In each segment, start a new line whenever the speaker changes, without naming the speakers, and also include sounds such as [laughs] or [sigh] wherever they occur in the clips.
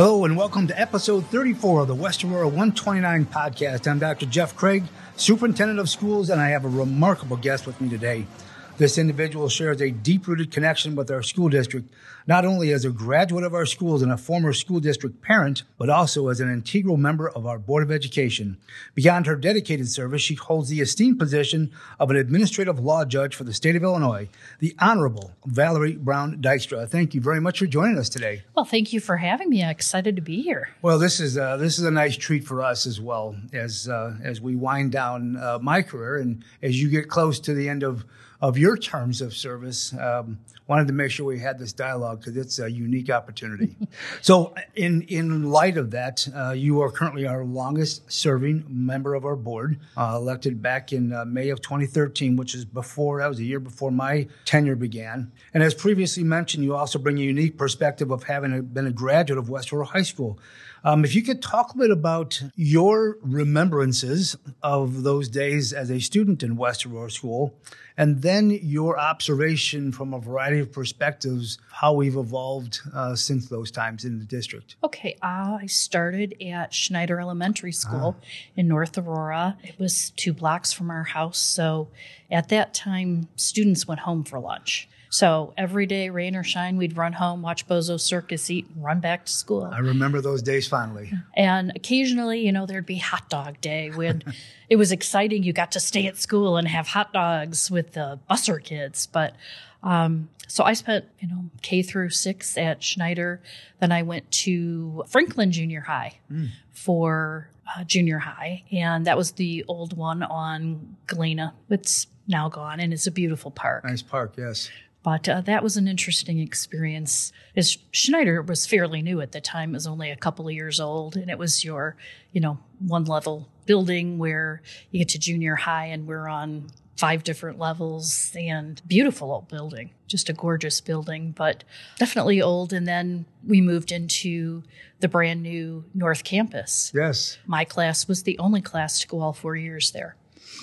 Hello and welcome to episode 34 of the West Aurora 129 podcast. I'm Dr. Jeff Craig, Superintendent of Schools, and I have a remarkable guest with me today. This individual shares a deep rooted connection with our school district, not only as a graduate of our schools and a former school district parent, but also as an integral member of our Board of Education. Beyond her dedicated service, she holds the esteemed position of an administrative law judge for the state of Illinois, the Honorable Valerie Brown Dykstra. Thank you very much for joining us today.
Well, thank you for having me. I'm excited to be here.
Well, this is uh, this is a nice treat for us as well as uh, as we wind down uh, my career and as you get close to the end of of your terms of service. Um, wanted to make sure we had this dialogue because it's a unique opportunity. [laughs] so, in in light of that, uh, you are currently our longest serving member of our board, uh, elected back in uh, May of 2013, which is before that was a year before my tenure began. And as previously mentioned, you also bring a unique perspective of having a, been a graduate of West Aurora High School. Um, if you could talk a bit about your remembrances of those days as a student in West Aurora School, and then your observation from a variety of perspectives how we've evolved uh, since those times in the district.
Okay, uh, I started at Schneider Elementary School ah. in North Aurora. It was two blocks from our house, so at that time, students went home for lunch. So every day, rain or shine, we'd run home, watch Bozo Circus, eat, and run back to school.
I remember those days fondly.
And occasionally, you know, there'd be hot dog day when [laughs] it was exciting. You got to stay at school and have hot dogs with the busser kids. But um, so I spent, you know, K through six at Schneider. Then I went to Franklin Junior High mm. for uh, junior high, and that was the old one on Galena. It's now gone, and it's a beautiful park.
Nice park, yes.
But uh, that was an interesting experience. As Schneider was fairly new at the time; it was only a couple of years old, and it was your, you know, one level building where you get to junior high, and we're on five different levels and beautiful old building, just a gorgeous building, but definitely old. And then we moved into the brand new North Campus.
Yes.
My class was the only class to go all four years there.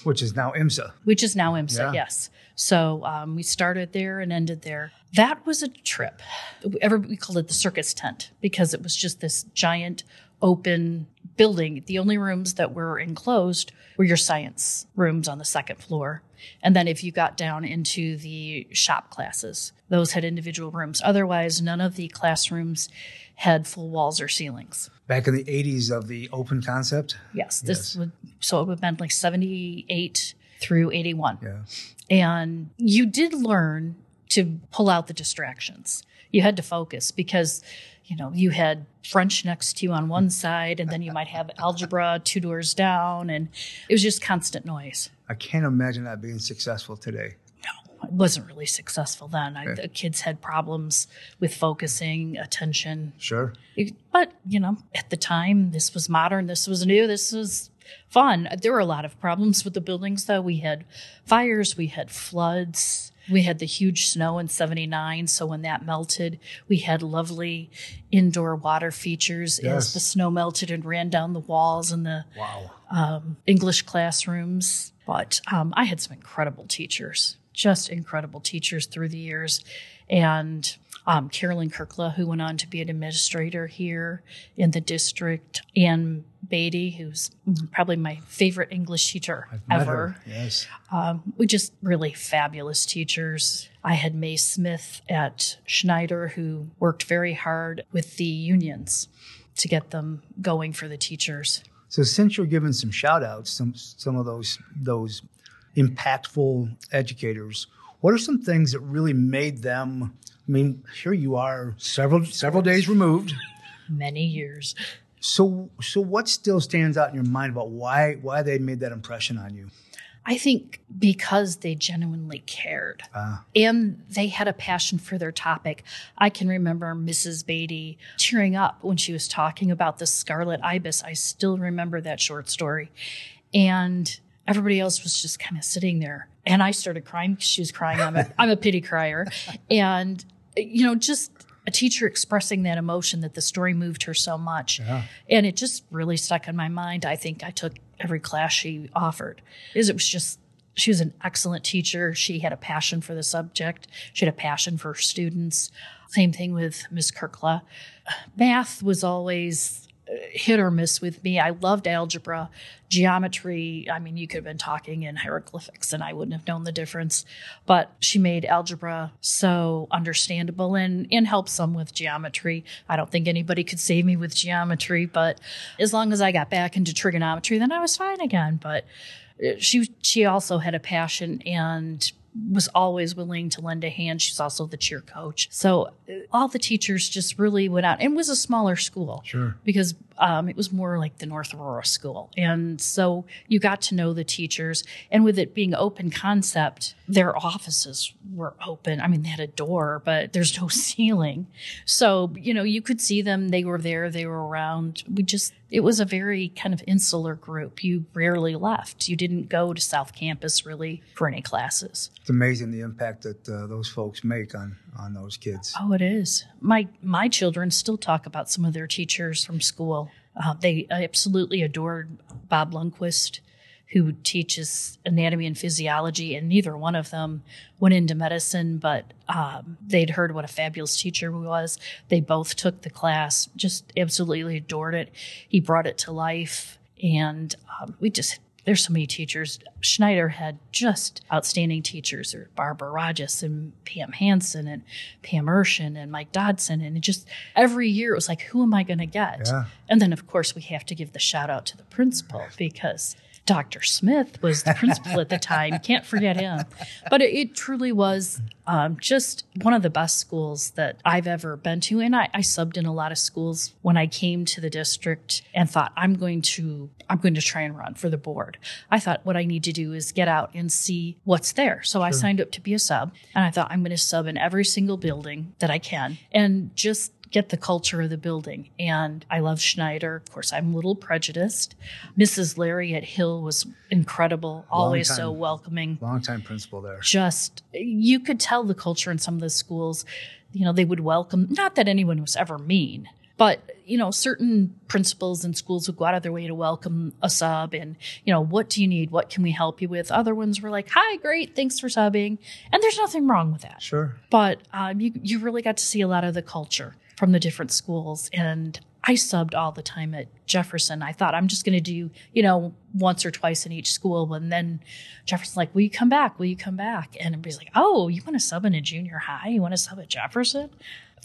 Which is now IMSA.
Which is now IMSA, yeah. yes. So um, we started there and ended there. That was a trip. We called it the circus tent because it was just this giant open building. The only rooms that were enclosed were your science rooms on the second floor. And then if you got down into the shop classes, those had individual rooms. Otherwise, none of the classrooms had full walls or ceilings.
Back in the 80s of the open concept?
Yes. This yes. would so it would have been like 78 through 81.
Yeah.
And you did learn to pull out the distractions. You had to focus because, you know, you had French next to you on one [laughs] side, and then you might have algebra two doors down, and it was just constant noise.
I can't imagine that being successful today.
No, it wasn't really successful then. I, the kids had problems with focusing, attention.
Sure.
It, but, you know, at the time, this was modern, this was new, this was fun. There were a lot of problems with the buildings, though. We had fires, we had floods. We had the huge snow in 79. So when that melted, we had lovely indoor water features yes. as the snow melted and ran down the walls in the
wow.
um, English classrooms. But um, I had some incredible teachers, just incredible teachers through the years. And um, Carolyn Kirkla, who went on to be an administrator here in the district, Ann Beatty, who's probably my favorite English teacher ever.
Yes.
Um, we just really fabulous teachers. I had May Smith at Schneider, who worked very hard with the unions to get them going for the teachers.
So since you're giving some shout outs, some some of those those impactful educators, what are some things that really made them I mean, here you are, several several days removed,
many years.
So, so what still stands out in your mind about why why they made that impression on you?
I think because they genuinely cared uh. and they had a passion for their topic. I can remember Mrs. Beatty tearing up when she was talking about the scarlet ibis. I still remember that short story. And everybody else was just kind of sitting there. And I started crying because she was crying. I'm a, [laughs] I'm a pity crier. And you know, just a teacher expressing that emotion that the story moved her so much. Yeah. And it just really stuck in my mind. I think I took every class she offered. Is it was just she was an excellent teacher. She had a passion for the subject. She had a passion for students. Same thing with Miss Kirkla. Math was always hit or miss with me. I loved algebra, geometry. I mean, you could have been talking in hieroglyphics and I wouldn't have known the difference. But she made algebra so understandable and, and helped some with geometry. I don't think anybody could save me with geometry, but as long as I got back into trigonometry, then I was fine again. But uh, she she also had a passion and was always willing to lend a hand. She's also the cheer coach. So uh, all the teachers just really went out and was a smaller school.
Sure.
Because um, it was more like the North Aurora school. And so you got to know the teachers. And with it being open concept, their offices were open. I mean, they had a door, but there's no [laughs] ceiling. So, you know, you could see them. They were there, they were around. We just, it was a very kind of insular group. You rarely left. You didn't go to South Campus really for any classes.
It's amazing the impact that uh, those folks make on on those kids.
Oh, it is. My my children still talk about some of their teachers from school. Uh, they absolutely adored Bob Lundquist, who teaches anatomy and physiology, and neither one of them went into medicine, but um, they'd heard what a fabulous teacher he was. They both took the class, just absolutely adored it. He brought it to life, and um, we just there's so many teachers. Schneider had just outstanding teachers. or Barbara Rajas and Pam Hansen and Pam Urshan and Mike Dodson. And just every year it was like, who am I going to get?
Yeah.
And then, of course, we have to give the shout out to the principal because Dr. Smith was the principal at the time. [laughs] Can't forget him. But it, it truly was um, just one of the best schools that I've ever been to. And I, I, subbed in a lot of schools when I came to the district and thought I'm going to I'm going to try and run for the board. I thought what I need to do is get out and see what's there. So sure. I signed up to be a sub, and I thought I'm going to sub in every single building that I can, and just get the culture of the building. And I love Schneider. Of course, I'm a little prejudiced. Mrs. Larry at Hill was incredible, always so welcoming.
Long time principal there.
Just, you could tell the culture in some of the schools, you know, they would welcome, not that anyone was ever mean, but, you know, certain principals and schools would go out of their way to welcome a sub and, you know, what do you need? What can we help you with? Other ones were like, hi, great, thanks for subbing. And there's nothing wrong with that.
Sure.
But um, you, you really got to see a lot of the culture from the different schools. And I subbed all the time at Jefferson. I thought I'm just going to do, you know, once or twice in each school. And then Jefferson's like, will you come back? Will you come back? And everybody's like, oh, you want to sub in a junior high? You want to sub at Jefferson?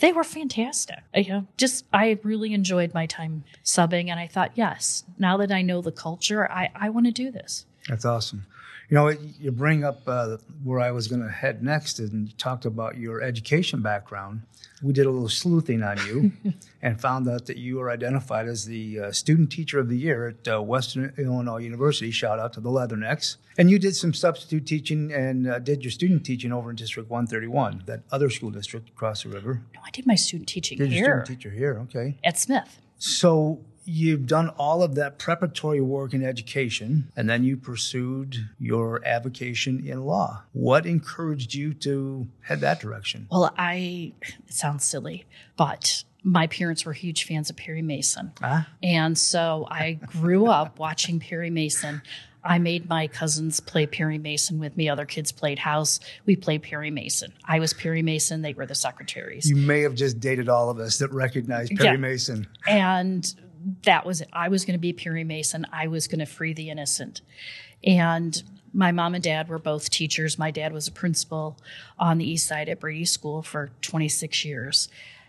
They were fantastic. You know, just I really enjoyed my time subbing. And I thought, yes, now that I know the culture, I, I want to do this.
That's awesome. You know, you bring up uh, where I was going to head next, and you talked about your education background. We did a little sleuthing on you [laughs] and found out that you were identified as the uh, student teacher of the year at uh, Western Illinois University. Shout out to the Leathernecks. And you did some substitute teaching and uh, did your student teaching over in District 131, that other school district across the river.
No, I did my student teaching
did
here.
Your student teacher here, okay.
At Smith.
So you've done all of that preparatory work in education and then you pursued your avocation in law. What encouraged you to head that direction?
Well, I, it sounds silly, but my parents were huge fans of Perry Mason. Ah. And so I grew [laughs] up watching Perry Mason. I made my cousins play Perry Mason with me. Other kids played house. We played Perry Mason. I was Perry Mason. They were the secretaries.
You may have just dated all of us that recognized Perry yeah. Mason.
And that was it. I was going to be Perry Mason. I was going to free the innocent. And my mom and dad were both teachers. My dad was a principal on the east side at Brady School for 26 years.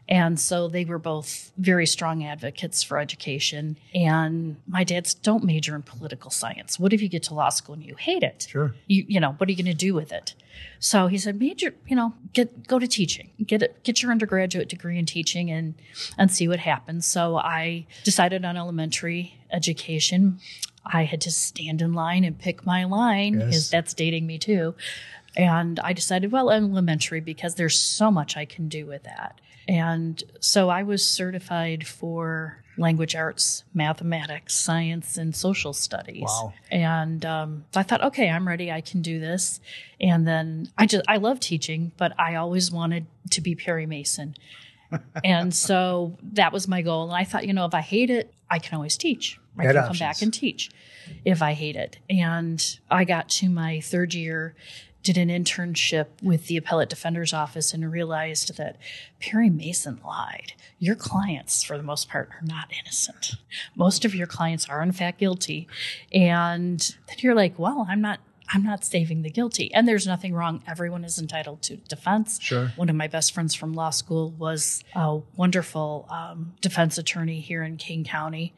And so they were both very strong advocates for education. And my dad's don't major in political science. What if you get to law school and you hate it?
Sure.
You you know, what are you going to do with it? So he said, major, you know, get go to teaching, get it, get your undergraduate degree in teaching, and and see what happens. So I decided on elementary education. I had to stand in line and pick my line because yes. that's dating me too. And I decided, well, elementary because there's so much I can do with that. And so I was certified for language arts, mathematics, science, and social studies.
Wow.
And um, I thought, okay, I'm ready. I can do this. And then I just, I love teaching, but I always wanted to be Perry Mason. [laughs] and so that was my goal. And I thought, you know, if I hate it, I can always teach. I
Had
can
options.
come back and teach if I hate it. And I got to my third year, did an internship with the appellate defender's office and realized that Perry Mason lied. Your clients, for the most part, are not innocent. Most of your clients are in fact guilty. And then you're like, well, I'm not I'm not saving the guilty. And there's nothing wrong. Everyone is entitled to defense.
Sure.
One of my best friends from law school was a wonderful um, defense attorney here in Kane County.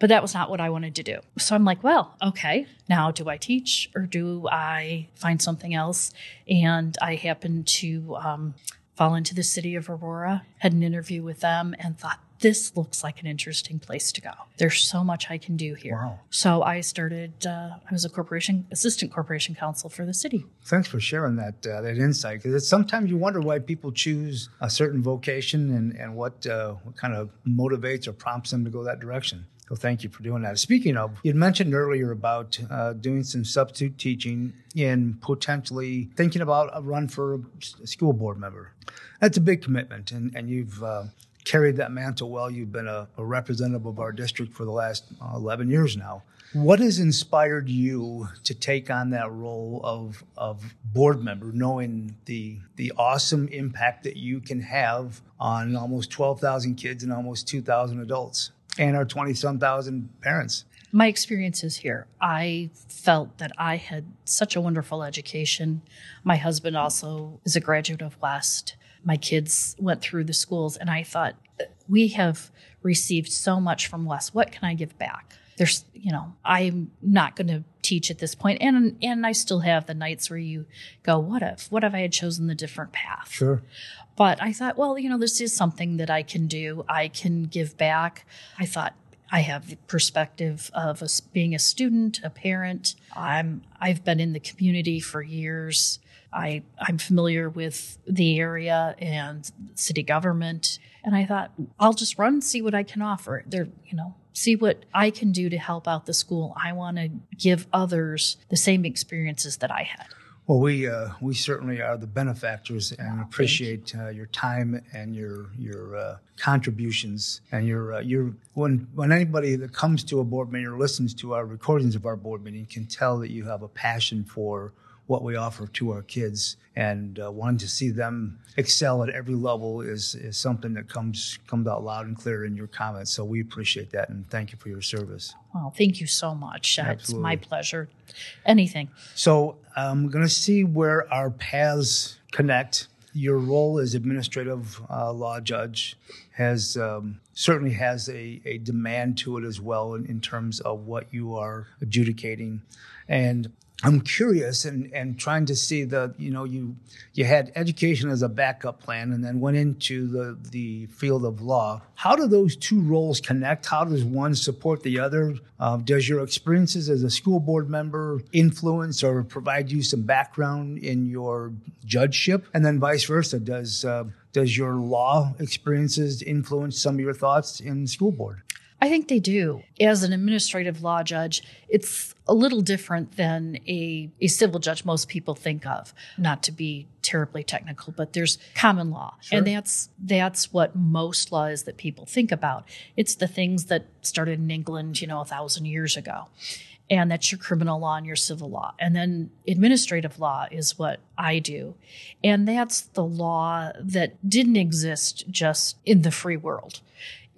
But that was not what I wanted to do. So I'm like, well, okay, now do I teach or do I find something else? And I happened to um, fall into the city of Aurora, had an interview with them, and thought, this looks like an interesting place to go. There's so much I can do here.
Wow.
So I started, uh, I was a corporation, assistant corporation counsel for the city.
Thanks for sharing that uh, that insight. Because sometimes you wonder why people choose a certain vocation and and what uh, what kind of motivates or prompts them to go that direction. So thank you for doing that. Speaking of, you'd mentioned earlier about uh, doing some substitute teaching and potentially thinking about a run for a school board member. That's a big commitment, and and you've. Uh, carried that mantle well. You've been a, a representative of our district for the last uh, 11 years now. What has inspired you to take on that role of, of board member, knowing the the awesome impact that you can have on almost 12,000 kids and almost 2,000 adults and our 20 some thousand parents?
my experiences here, I felt that I had such a wonderful education. My husband also is a graduate of West. My kids went through the schools, and I thought, we have received so much from West. What can I give back? There's, you know, I'm not going to teach at this point, and and I still have the nights where you go, what if, what if I had chosen the different path?
Sure.
But I thought, well, you know, this is something that I can do. I can give back. I thought I have the perspective of a, being a student, a parent. I'm I've been in the community for years. I I'm familiar with the area and city government, and I thought I'll just run, see what I can offer. There, you know, see what I can do to help out the school. I want to give others the same experiences that I had.
Well, we uh, we certainly are the benefactors and appreciate uh, your time and your your uh, contributions and your uh, your when when anybody that comes to a board meeting or listens to our recordings of our board meeting can tell that you have a passion for what we offer to our kids and uh, wanting to see them excel at every level is is something that comes comes out loud and clear in your comments. So we appreciate that and thank you for your service.
Well, thank you so much. Uh, It's my pleasure. Anything.
So I'm going to see where our paths connect. Your role as administrative uh, law judge has um, certainly has a, a demand to it as well in, in terms of what you are adjudicating, and I'm curious and, and trying to see the you know you you had education as a backup plan and then went into the the field of law. How do those two roles connect? How does one support the other? Uh, does your experiences as a school board member influence or provide you some background in your judgeship, and then vice versa? Does uh, does your law experiences influence some of your thoughts in school board?
I think they do. As an administrative law judge, it's a little different than a, a civil judge most people think of. Not to be terribly technical, but there's common law. And that's that's what most law is that people think about. It's the things that started in England, you know, a thousand years ago. And that's your criminal law and your civil law. And then administrative law is what I do. And that's the law that didn't exist just in the free world.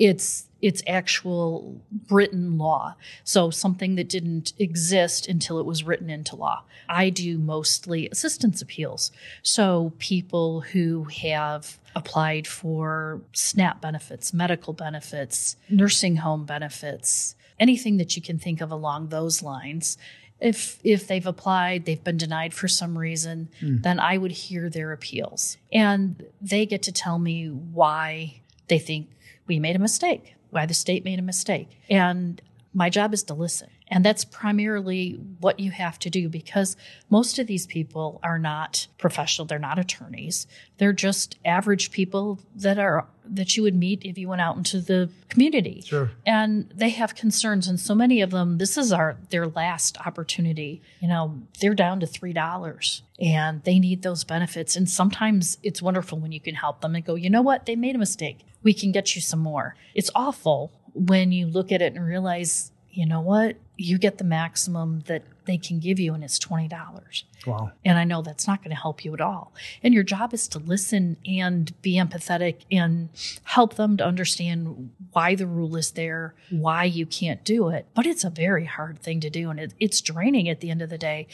It's it's actual written law. So something that didn't exist until it was written into law. I do mostly assistance appeals. So people who have applied for SNAP benefits, medical benefits, nursing home benefits, anything that you can think of along those lines. If if they've applied, they've been denied for some reason, hmm. then I would hear their appeals. And they get to tell me why they think we made a mistake, why the state made a mistake. And my job is to listen And that's primarily what you have to do because most of these people are not professional, they're not attorneys. They're just average people that are that you would meet if you went out into the community.
Sure.
And they have concerns and so many of them this is our their last opportunity. You know, they're down to $3 and they need those benefits and sometimes it's wonderful when you can help them and go, "You know what? They made a mistake. We can get you some more." It's awful when you look at it and realize you know what? You get the maximum that they can give you, and it's $20.
Wow.
And I know that's not going to help you at all. And your job is to listen and be empathetic and help them to understand why the rule is there, why you can't do it. But it's a very hard thing to do, and it, it's draining at the end of the day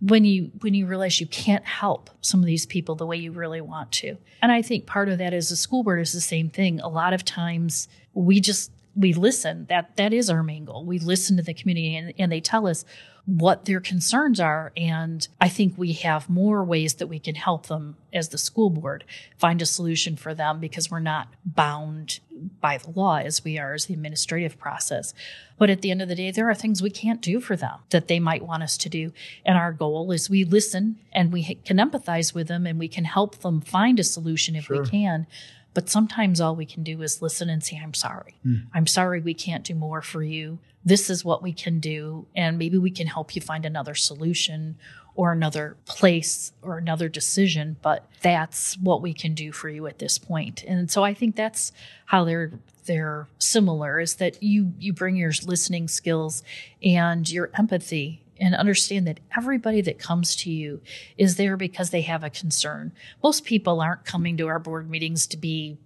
when you when you realize you can't help some of these people the way you really want to. And I think part of that as a school board is the same thing. A lot of times we just we listen. That that is our main goal. We listen to the community and, and they tell us what their concerns are. And I think we have more ways that we can help them as the school board find a solution for them because we're not bound by the law as we are as the administrative process. But at the end of the day, there are things we can't do for them that they might want us to do. And our goal is we listen and we can empathize with them and we can help them find a solution if
Sure.
we can. But sometimes all we can do is listen and say, I'm sorry. Hmm. I'm sorry we can't do more for you. This is what we can do. And maybe we can help you find another solution or another place or another decision. But that's what we can do for you at this point. And so I think that's how they're they're similar is that you you bring your listening skills and your empathy and understand that everybody that comes to you is there because they have a concern. Most people aren't coming to our board meetings to be,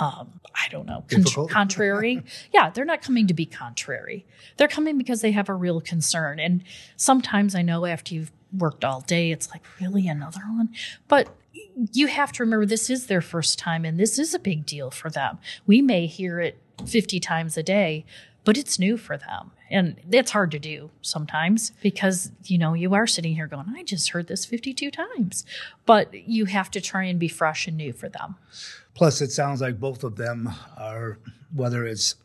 um, I don't know, con- [laughs] contrary. yeah, they're not coming to be contrary. They're coming because they have a real concern. And sometimes I know after you've worked all day, it's like, really another one? But you have to remember this is their first time and this is a big deal for them. We may hear it 50 times a day, but it's new for them. And that's hard to do sometimes because, you know, you are sitting here going, I just heard this 52 times. But you have to try and be fresh and new for them.
Plus, it sounds like both of them are, whether it's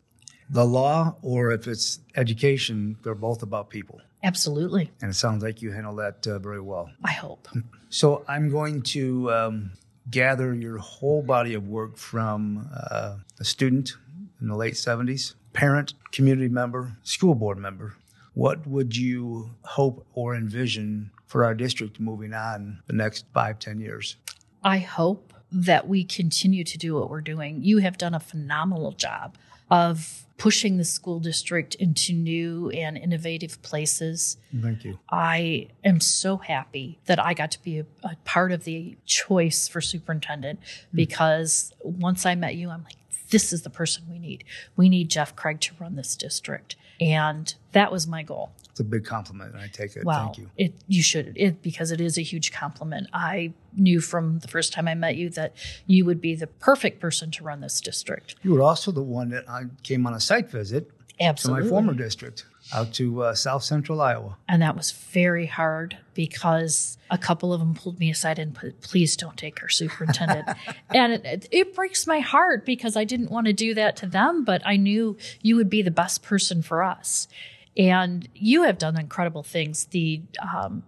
the law or if it's education, they're both about people.
Absolutely.
And it sounds like you handle that uh, very well.
I hope.
So I'm going to um, gather your whole body of work from uh, a student in the late 70s, parent, community member, school board member. What would you hope or envision for our district moving on the next five, ten years?
I hope that we continue to do what we're doing. You have done a phenomenal job of pushing the school district into new and innovative places.
Thank you.
I am so happy that I got to be a, a part of the choice for superintendent hmm. because once I met you, I'm like, this is the person we need. We need Jeff Craig to run this district. And that was my goal.
It's a big compliment, and I take it.
Wow.
Thank you.
It you should it because it is a huge compliment. I knew from the first time I met you that you would be the perfect person to run this district.
You were also the one that I came on a site visit to my former district out to uh, South Central Iowa.
and that was very hard because a couple of them pulled me aside and put, please don't take our superintendent. [laughs] And it, it, it breaks my heart because i didn't want to do that to them but i knew you would be the best person for us. And you have done incredible things. The um,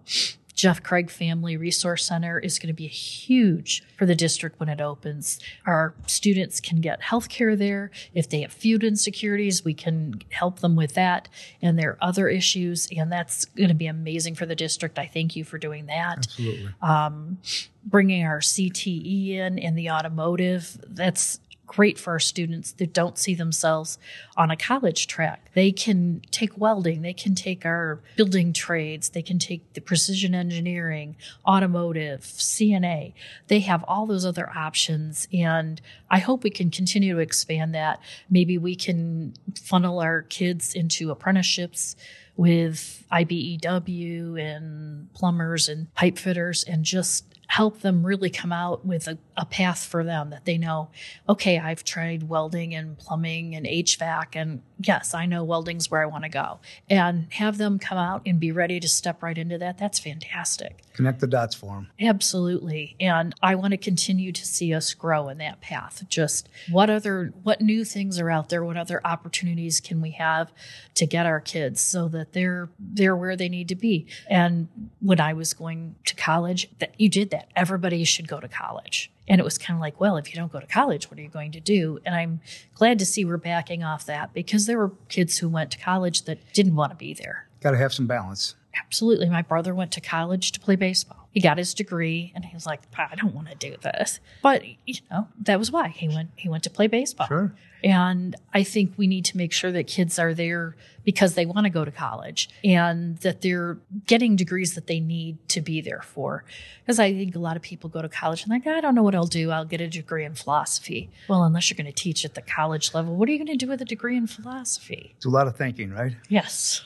Jeff Craig Family Resource Center is going to be huge for the district when it opens. Our students can get health care there. If they have food insecurities, we can help them with that. And there are other issues, and that's going to be amazing for the district. I thank you for doing that
Absolutely.
Um, bringing our CTE in in the automotive. That's great for our students that don't see themselves on a college track. They can take welding, they can take our building trades, they can take the precision engineering, automotive, CNA. They have all those other options and I hope we can continue to expand that. Maybe we can funnel our kids into apprenticeships with IBEW and plumbers and pipe fitters and just help them really come out with a, a path for them that they know, okay, I've tried welding and plumbing and HVAC, and yes, I know welding's where I want to go. And have them come out and be ready to step right into that. That's fantastic.
Connect the dots for them.
Absolutely. And I want to continue to see us grow in that path. Just what other, what new things are out there? What other opportunities can we have to get our kids so that they're, they're where they need to be? And when I was going to college, that you did that. Everybody should go to college. And it was kind of like, well, if you don't go to college, what are you going to do? And I'm glad to see we're backing off that because there were kids who went to college that didn't want to be there.
Got to have some balance.
Absolutely. My brother went to college to play baseball. He got his degree and he was like, I don't want to do this. But, you know, that was why he went he went to play baseball.
Sure.
And I think we need to make sure that kids are there because they want to go to college and that they're getting degrees that they need to be there for. Because I think a lot of people go to college and like, I don't know what I'll do. I'll get a degree in philosophy. Well, unless you're going to teach at the college level, what are you going to do with a degree in philosophy?
It's a lot of thinking, right?
Yes.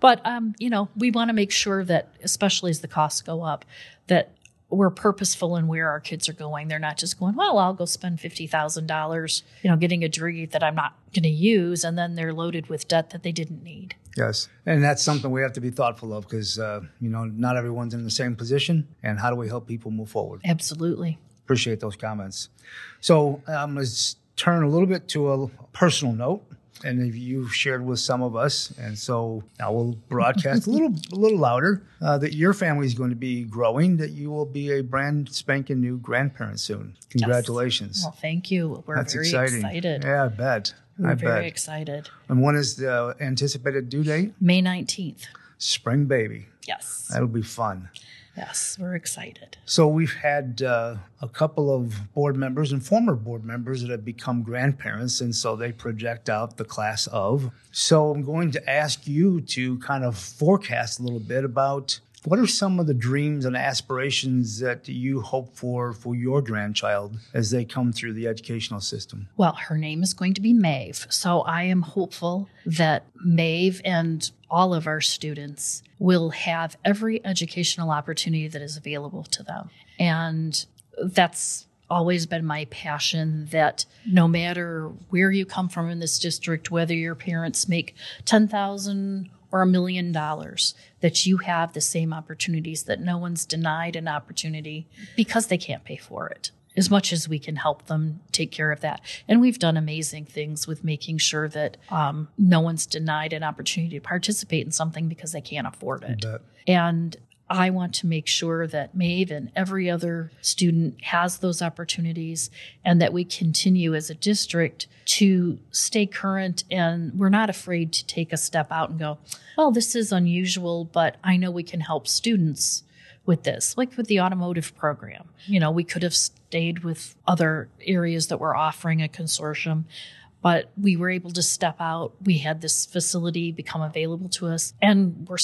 But um, you know, we want to make sure that, especially as the costs go up, that we're purposeful in where our kids are going. They're not just going, well, I'll go spend fifty thousand dollars, you know, getting a degree that I'm not going to use, and then they're loaded with debt that they didn't need.
Yes, and that's something we have to be thoughtful of because uh, you know not everyone's in the same position, and how do we help people move forward?
Absolutely.
Appreciate those comments. So um, let's turn a little bit to a personal note and you've shared with some of us, and so I will broadcast a little [laughs] a little louder uh, that your family is going to be growing. That you will be a brand spanking new grandparent soon. Congratulations!
Yes. Well, thank you. We're
That's
very
exciting.
excited.
Yeah, I bet.
We're
I
very
bet.
excited.
And when is the anticipated due date?
May nineteenth.
Spring baby.
Yes.
That'll be fun.
Yes, we're excited.
So we've had uh, a couple of board members and former board members that have become grandparents, and so they project out the class of. So I'm going to ask you to kind of forecast a little bit about what are some of the dreams and aspirations that you hope for for your grandchild as they come through the educational system?
Well, her name is going to be Maeve. So I am hopeful that Maeve and all of our students will have every educational opportunity that is available to them. And that's always been my passion that no matter where you come from in this district, whether your parents make 10,000 or a million dollars, that you have the same opportunities, that no one's denied an opportunity because they can't pay for it. As much as we can help them take care of that. And we've done amazing things with making sure that um, no one's denied an opportunity to participate in something because they can't afford it. And I want to make sure that Maeve and every other student has those opportunities and that we continue as a district to stay current and we're not afraid to take a step out and go, well, this is unusual, but I know we can help students with this, like with the automotive program. You know, we could have stayed with other areas that were offering a consortium, but we were able to step out. We had this facility become available to us, and we're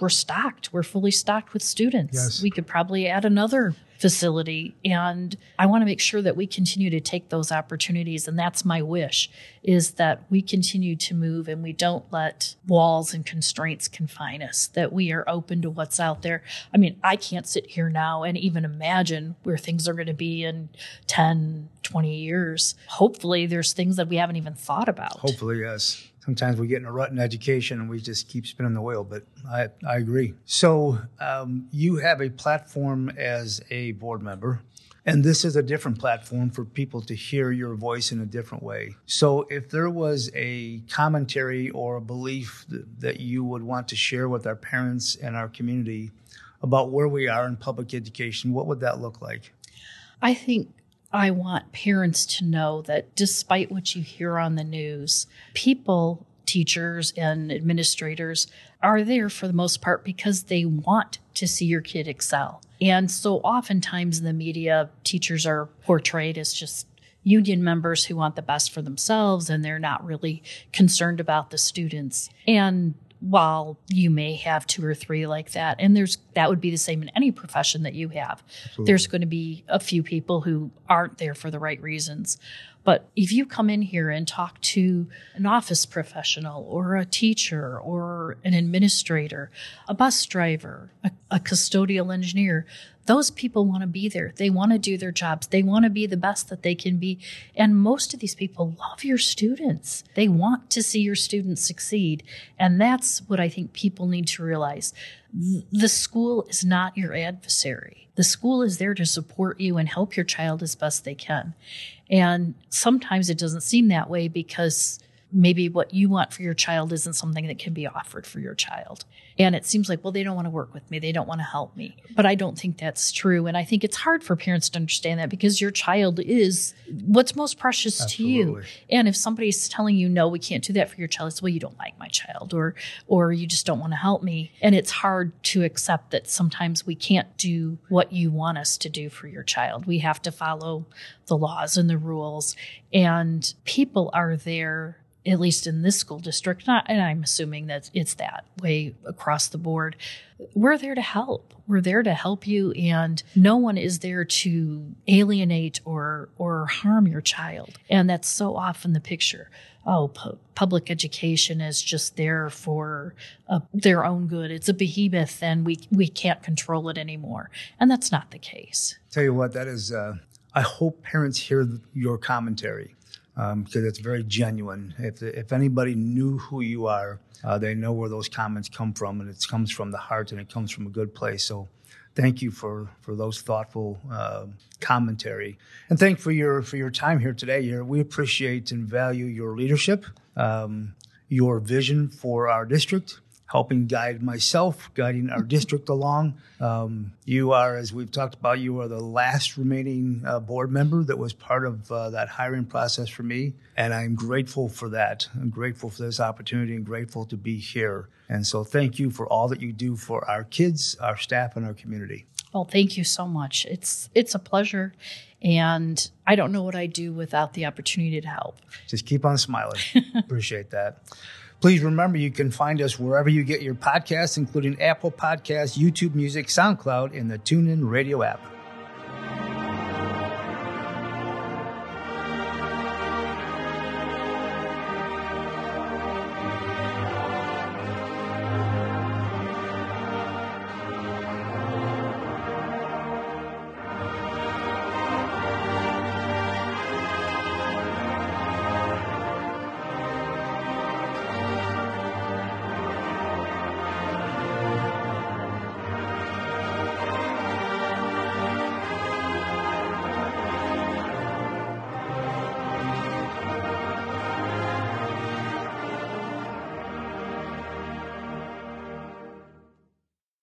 we're stocked. We're fully stocked with students.
Yes.
We could probably add another facility and I want to make sure that we continue to take those opportunities and that's my wish is that we continue to move and we don't let walls and constraints confine us that we are open to what's out there. I mean, I can't sit here now and even imagine where things are going to be in 10, 20 years. Hopefully there's things that we haven't even thought about.
Hopefully, yes. Sometimes we get in a rut in education and we just keep spinning the wheel, but I, I agree. So, um, you have a platform as a board member, and this is a different platform for people to hear your voice in a different way. So, if there was a commentary or a belief that, that you would want to share with our parents and our community about where we are in public education, what would that look like?
I think I want parents to know that despite what you hear on the news, people, teachers, and administrators are there for the most part because they want to see your kid excel. And so oftentimes in the media, teachers are portrayed as just union members who want the best for themselves and they're not really concerned about the students. And while you may have two or three like that and there's that would be the same in any profession that you have. There's going to be a few people who aren't there for the right reasons. But if you come in here and talk to an office professional or a teacher or an administrator a bus driver a, a custodial engineer those people want to be there. They want to do their jobs. They want to be the best that they can be. And most of these people love your students. They want to see your students succeed. And that's what I think people need to realize. The school is not your adversary. The school is there to support you and help your child as best they can. And sometimes it doesn't seem that way because maybe what you want for your child isn't something that can be offered for your child. And it seems like, well, they don't want to work with me. They don't want to help me. But I don't think that's true. And I think it's hard for parents to understand that because your child is what's most precious Absolutely. to you. And if somebody's telling you, no, we can't do that for your child, it's, well, you don't like my child or, or you just don't want to help me. And it's hard to accept that sometimes we can't do what you want us to do for your child. We have to follow the laws and the rules. And people are there at least in this school district, and I'm assuming that it's that way across the board. We're there to help. We're there to help you, and no one is there to alienate or or harm your child. And that's so often the picture. Oh, pu- public education is just there for uh, their own good. It's a behemoth, and we we can't control it anymore. And that's not the case.
Tell you what, that is. Uh, I hope parents hear your commentary um, because it's very genuine. If, if anybody knew who you are, uh, they know where those comments come from, and it comes from the heart and it comes from a good place. So, thank you for for those thoughtful uh, commentary, and thank for your for your time here today. You're, we appreciate and value your leadership, um, your vision for our district helping guide myself, guiding our district along. Um, you are, as we've talked about, you are the last remaining uh, board member that was part of uh, that hiring process for me. And I'm grateful for that. I'm grateful for this opportunity and grateful to be here. And so thank you for all that you do for our kids, our staff, and our community.
Well, thank you so much. It's it's a pleasure, and I don't know what I'd do without the opportunity to help.
Just keep on smiling. [laughs] Appreciate that. Please remember you can find us wherever you get your podcasts, including Apple Podcasts, YouTube Music, SoundCloud, and the TuneIn Radio app.